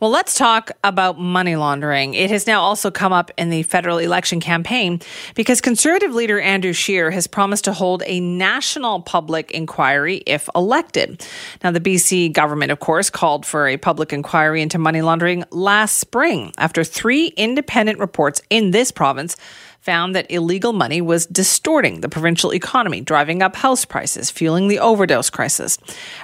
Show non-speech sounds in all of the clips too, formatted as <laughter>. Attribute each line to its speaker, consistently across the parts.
Speaker 1: Well, let's talk about money laundering. It has now also come up in the federal election campaign because Conservative leader Andrew Scheer has promised to hold a national public inquiry if elected. Now, the BC government, of course, called for a public inquiry into money laundering last spring after three independent reports in this province found that illegal money was distorting the provincial economy, driving up house prices, fueling the overdose crisis.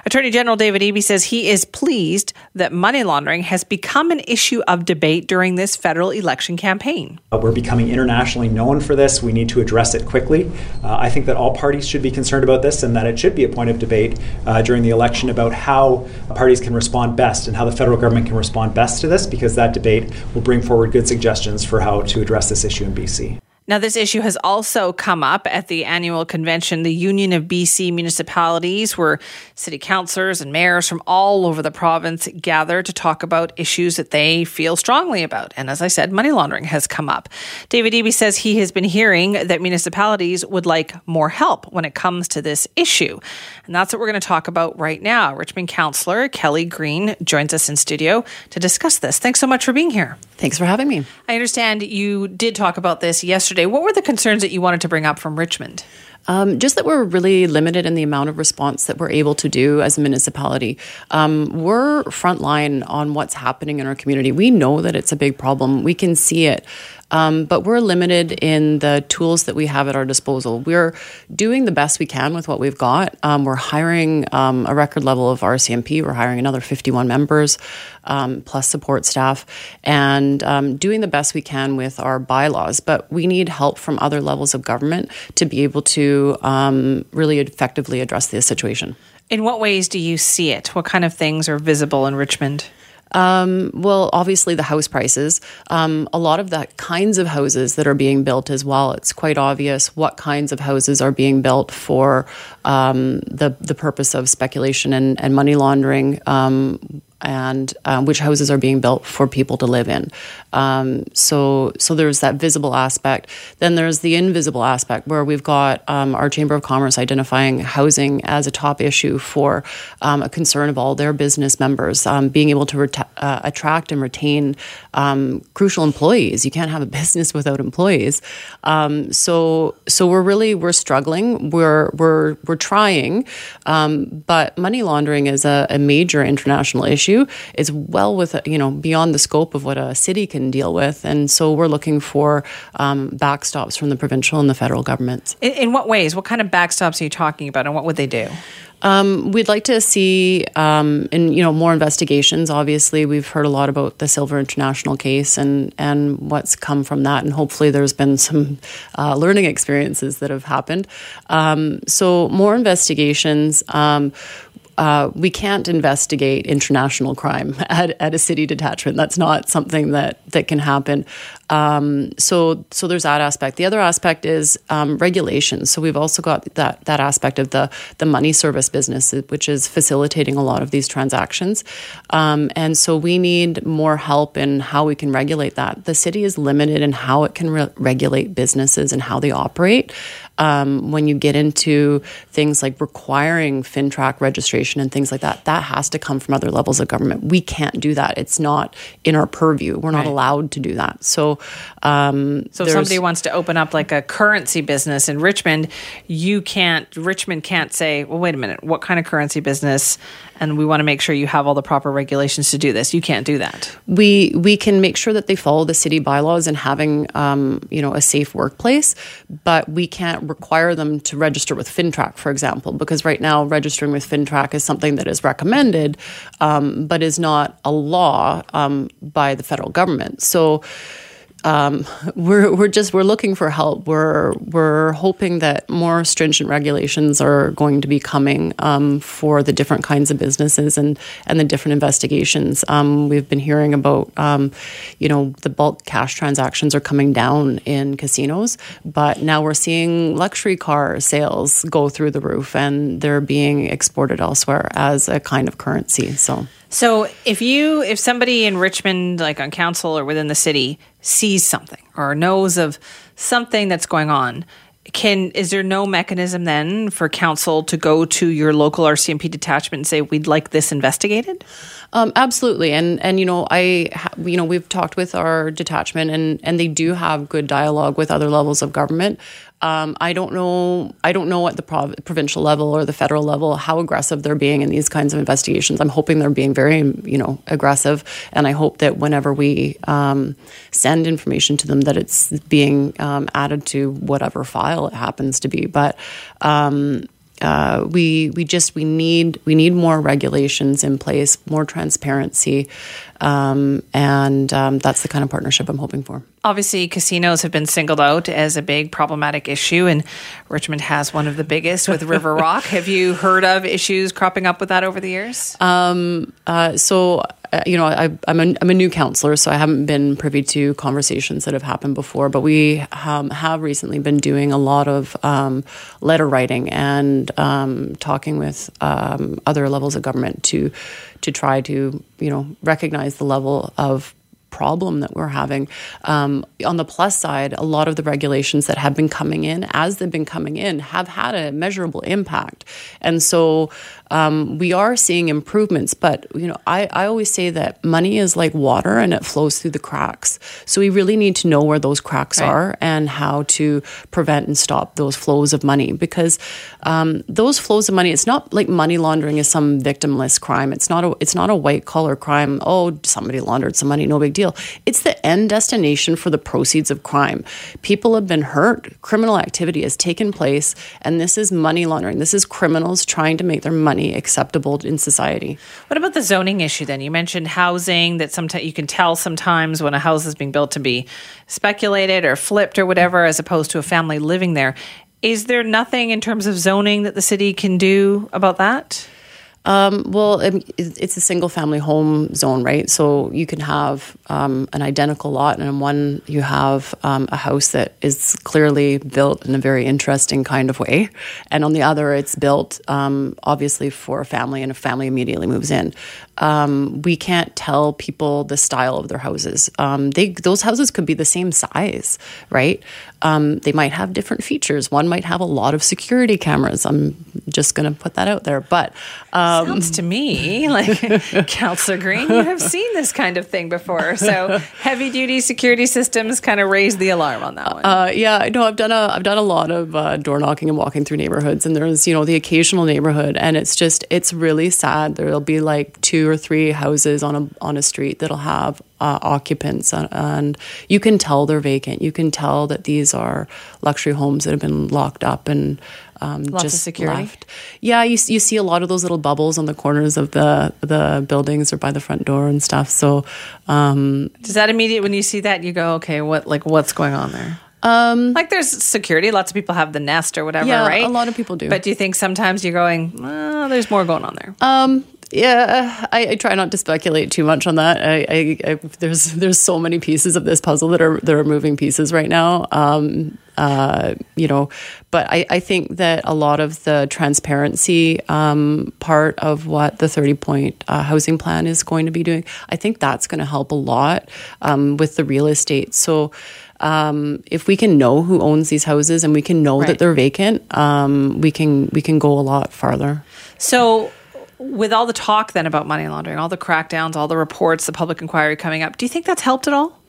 Speaker 1: Attorney General David Eby says he is pleased that money laundering has become an issue of debate during this federal election campaign.
Speaker 2: Uh, we're becoming internationally known for this. We need to address it quickly. Uh, I think that all parties should be concerned about this and that it should be a point of debate uh, during the election about how parties can respond best and how the federal government can respond best to this because that debate will bring forward good suggestions for how to address this issue in BC.
Speaker 1: Now, this issue has also come up at the annual convention, the Union of BC Municipalities, where city councillors and mayors from all over the province gather to talk about issues that they feel strongly about. And as I said, money laundering has come up. David Eby says he has been hearing that municipalities would like more help when it comes to this issue. And that's what we're going to talk about right now. Richmond councillor Kelly Green joins us in studio to discuss this. Thanks so much for being here.
Speaker 3: Thanks for having me.
Speaker 1: I understand you did talk about this yesterday. What were the concerns that you wanted to bring up from Richmond?
Speaker 3: Um, just that we're really limited in the amount of response that we're able to do as a municipality. Um, we're frontline on what's happening in our community. We know that it's a big problem. We can see it. Um, but we're limited in the tools that we have at our disposal. We're doing the best we can with what we've got. Um, we're hiring um, a record level of RCMP. We're hiring another 51 members um, plus support staff and um, doing the best we can with our bylaws. But we need help from other levels of government to be able to um, really effectively address this situation.
Speaker 1: In what ways do you see it? What kind of things are visible in Richmond?
Speaker 3: Um, well, obviously the house prices. Um, a lot of the kinds of houses that are being built as well. It's quite obvious what kinds of houses are being built for um, the the purpose of speculation and, and money laundering. And um, which houses are being built for people to live in. Um, so, so there's that visible aspect. Then there's the invisible aspect where we've got um, our Chamber of Commerce identifying housing as a top issue for um, a concern of all their business members, um, being able to uh, attract and retain um, crucial employees. You can't have a <laughs> business without employees. so, so we're really we're struggling. We're we're we're trying, but money laundering is a, a major international issue issue is well with you know beyond the scope of what a city can deal with, and so we're looking for um, backstops from the provincial and the federal governments.
Speaker 1: In, in, what ways? What kind of backstops are you talking about, and what would they do?
Speaker 3: Um, we'd like to see, um, in you know, more investigations. Obviously, we've heard a lot about the Silver International case and and what's come from that, and hopefully, there's been some uh, learning experiences that have happened. Um, so, more investigations. Uh, we can't investigate international crime <laughs> at, at a city detachment. That's not something that that can happen. Um, so so there's that aspect. The other aspect is um, regulations. So we've also got that that aspect of the the money service business, which is facilitating a lot of these transactions. Um, and so we need more help in how we can regulate that. The city is limited in how it can re- regulate businesses and how they operate um, when you get into things like requiring FINTRAC registration and things like that, that has to come from other levels of government. We can't do that. It's not in our purview. We're not right. allowed to do that. So, um,
Speaker 1: so if somebody wants to open up like a currency business in Richmond, you can't. Richmond can't say, "Well, wait a minute, what kind of currency business?" and we want to make sure you have all the proper regulations to do this. You can't do that.
Speaker 3: We we can make sure that they follow the city bylaws and having um, you know a safe workplace, but we can't require them to register with FINTRAC, for example, because right now registering with FINTRAC is something that is recommended, um, but is not a law um, by the federal government. So um, we're we're just we're looking for help. We're we're hoping that more stringent regulations are going to be coming um, for the different kinds of businesses and and the different investigations. Um, we've been hearing about um, you know the bulk cash transactions are coming down in casinos, but now we're seeing luxury car sales go through the roof and they're being exported elsewhere as a kind of currency. So
Speaker 1: So if you if somebody in Richmond, like on council or within the city, sees something or knows of something that's going on, can is there no mechanism then for council to go to your local RCMP detachment and say we'd like this investigated?
Speaker 3: Um, absolutely, and and you know I you know we've talked with our detachment and and they do have good dialogue with other levels of government. Um, I don't know. I don't know at the prov- provincial level or the federal level how aggressive they're being in these kinds of investigations. I'm hoping they're being very, you know, aggressive, and I hope that whenever we um, send information to them, that it's being um, added to whatever file it happens to be. But um, uh, we we just we need we need more regulations in place, more transparency, um, and um, that's the kind of partnership I'm hoping for.
Speaker 1: Obviously, casinos have been singled out as a big problematic issue, and Richmond has one of the biggest with <laughs> River Rock. have you heard of issues cropping up with that over the years?
Speaker 3: Um, uh, so uh, you know, I, am a, I'm a new counselor, so I haven't been privy to conversations that have happened before. But we um, have recently been doing a lot of um, letter writing and um, talking with um, other levels of government to to try to you know recognize the level of problem that we're having. Um, on the plus side, a lot of the regulations that have been coming in, as they've been coming in, have had a measurable impact. And so um, we are seeing improvements, but you know, I, I always say that money is like water and it flows through the cracks. So we really need to know where those cracks right. are and how to prevent and stop those flows of money because um, those flows of money, it's not like money laundering is some victimless crime. It's not a it's not a white collar crime. Oh, somebody laundered some money, no big deal. It's the end destination for the proceeds of crime. People have been hurt. Criminal activity has taken place, and this is money laundering. This is criminals trying to make their money money acceptable in society.
Speaker 1: What about the zoning issue then? You mentioned housing that sometimes you can tell sometimes when a house is being built to be speculated or flipped or whatever as opposed to a family living there. Is there nothing in terms of zoning that the city can do about that?
Speaker 3: Um, well, it's a single family home zone, right? So you can have um, an identical lot, and in one you have um, a house that is clearly built in a very interesting kind of way, and on the other it's built um, obviously for a family, and a family immediately moves in. Um, we can't tell people the style of their houses. Um, they those houses could be the same size, right? they might have different features. One might have a lot of security cameras. I'm just going to put that out there, but.
Speaker 1: Um, Sounds to me <laughs> like <laughs> Councillor Green, you have seen this kind of thing before. So <laughs> heavy duty security systems kind of raised the alarm on that one.
Speaker 3: Uh, yeah, no, I've done a I've done a lot of uh, door knocking and walking through neighborhoods, and there's you know the occasional neighborhood, and it's just it's really sad. There'll be like two or three houses on a on a street that'll have uh, occupants, and, and you can tell they're vacant. You can tell that these are luxury homes that have been locked up and um,
Speaker 1: Lots
Speaker 3: just
Speaker 1: of security.
Speaker 3: left. Yeah, you you see a lot of those little bubbles on the corners of the the buildings or by the front door and stuff. So, um,
Speaker 1: does that immediate when you see that you go, okay, what like what's going on there? Um, like there's security. Lots of people have the nest or whatever,
Speaker 3: yeah,
Speaker 1: right?
Speaker 3: A lot of people do.
Speaker 1: But do you think sometimes you're going, oh, there's more going on there?
Speaker 3: Um, yeah, I, I, try not to speculate too much on that. I, I, I, there's there's so many pieces of this puzzle that are that are moving pieces right now. Um, uh, you know, but I, I think that a lot of the transparency um, part of what the 30 point uh, housing plan is going to be doing, I think that's going to help a lot um, with the real estate. So. Um, if we can know who owns these houses and we can know right. that they're vacant, um, we can we can go a lot farther.
Speaker 1: So with all the talk then about money laundering, all the crackdowns, all the reports, the public inquiry coming up, do you think that's helped at all?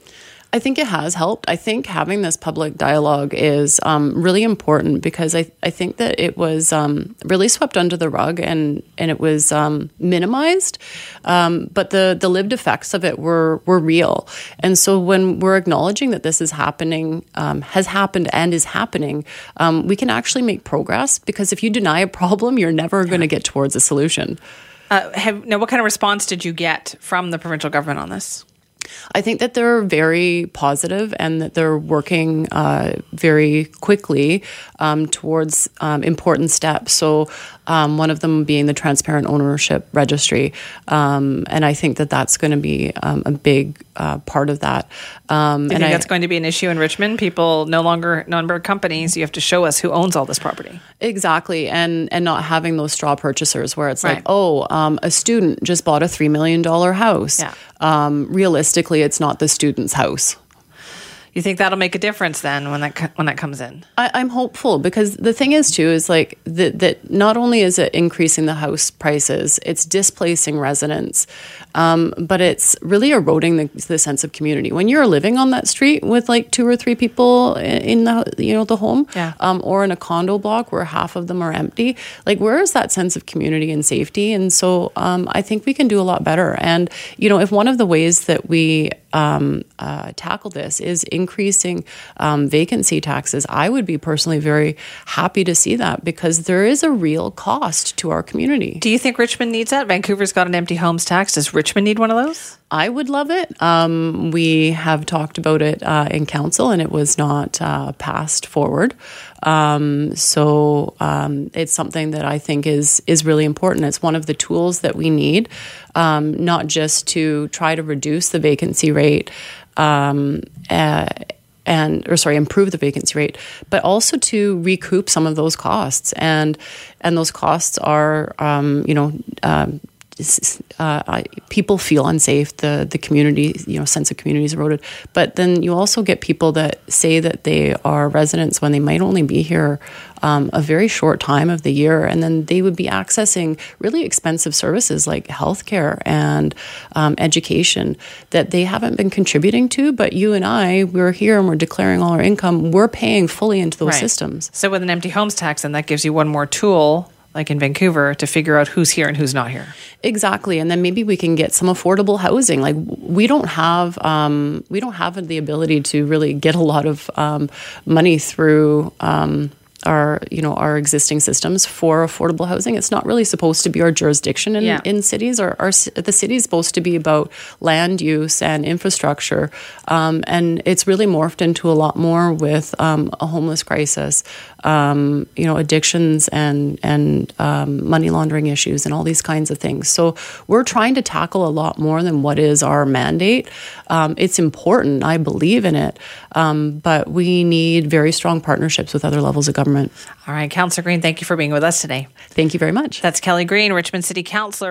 Speaker 3: I think it has helped. I think having this public dialogue is um, really important because I, I think that it was um, really swept under the rug and, and it was um, minimized. Um, but the, the lived effects of it were, were real. And so when we're acknowledging that this is happening, um, has happened and is happening, um, we can actually make progress because if you deny a problem, you're never going to get towards a solution.
Speaker 1: Uh, have, now, what kind of response did you get from the provincial government on this?
Speaker 3: I think that they're very positive and that they're working uh, very quickly um, towards um, important steps. So Um, one of them being the transparent ownership registry, um, and I think that that's going to be um, a big uh, part of that.
Speaker 1: Um, think I, that's going to be an issue in Richmond? People no longer number companies. You have to show us who owns all this property.
Speaker 3: Exactly, and and not having those straw purchasers where it's right. like, oh, um, a student just bought a three million dollar house. Yeah. Um, realistically, it's not the student's house.
Speaker 1: You think that'll make a difference then when that when that comes in?
Speaker 3: I, am hopeful because the thing is too is like that that not only is it increasing the house prices, it's displacing residents, um, but it's really eroding the, the, sense of community. When you're living on that street with like two or three people in the you know the home, yeah. um, or in a condo block where half of them are empty, like where is that sense of community and safety? And so um, I think we can do a lot better. And you know if one of the ways that we um, uh, tackle this is increasing um, vacancy taxes, I would be personally very happy to see that because there is a real cost to our community.
Speaker 1: Do you think Richmond needs that? Vancouver's got an empty homes tax. Does Richmond need one of those?
Speaker 3: I would love it. Um, we have talked about it uh, in council and it was not uh, passed forward. Um, so um, it's something that I think is is really important. It's one of the tools that we need, um, not just to try to reduce the vacancy rate. Uh, and or sorry improve the vacancy rate but also to recoup some of those costs and and those costs are um, you know um, uh, people feel unsafe. The the community, you know, sense of community is eroded. But then you also get people that say that they are residents when they might only be here um, a very short time of the year, and then they would be accessing really expensive services like healthcare and um, education that they haven't been contributing to. But you and I, we're here and we're declaring all our income. We're paying fully into those right. systems.
Speaker 1: So with an empty homes tax, and that gives you one more tool like in Vancouver, to figure out who's here and who's not here.
Speaker 3: Exactly, and then maybe we can get some affordable housing. Like we don't have, um, we don't have the ability to really get a lot of um, money through. Um, our you know our existing systems for affordable housing. It's not really supposed to be our jurisdiction in, yeah. in cities. Or our, the city is supposed to be about land use and infrastructure, um, and it's really morphed into a lot more with um, a homeless crisis, um, you know, addictions and and um, money laundering issues and all these kinds of things. So we're trying to tackle a lot more than what is our mandate. Um, it's important. I believe in it, um, but we need very strong partnerships with other levels of government government.
Speaker 1: All right, Councillor Green, thank you for being with us today.
Speaker 3: Thank you very much.
Speaker 1: That's Kelly Green, Richmond City Councillor.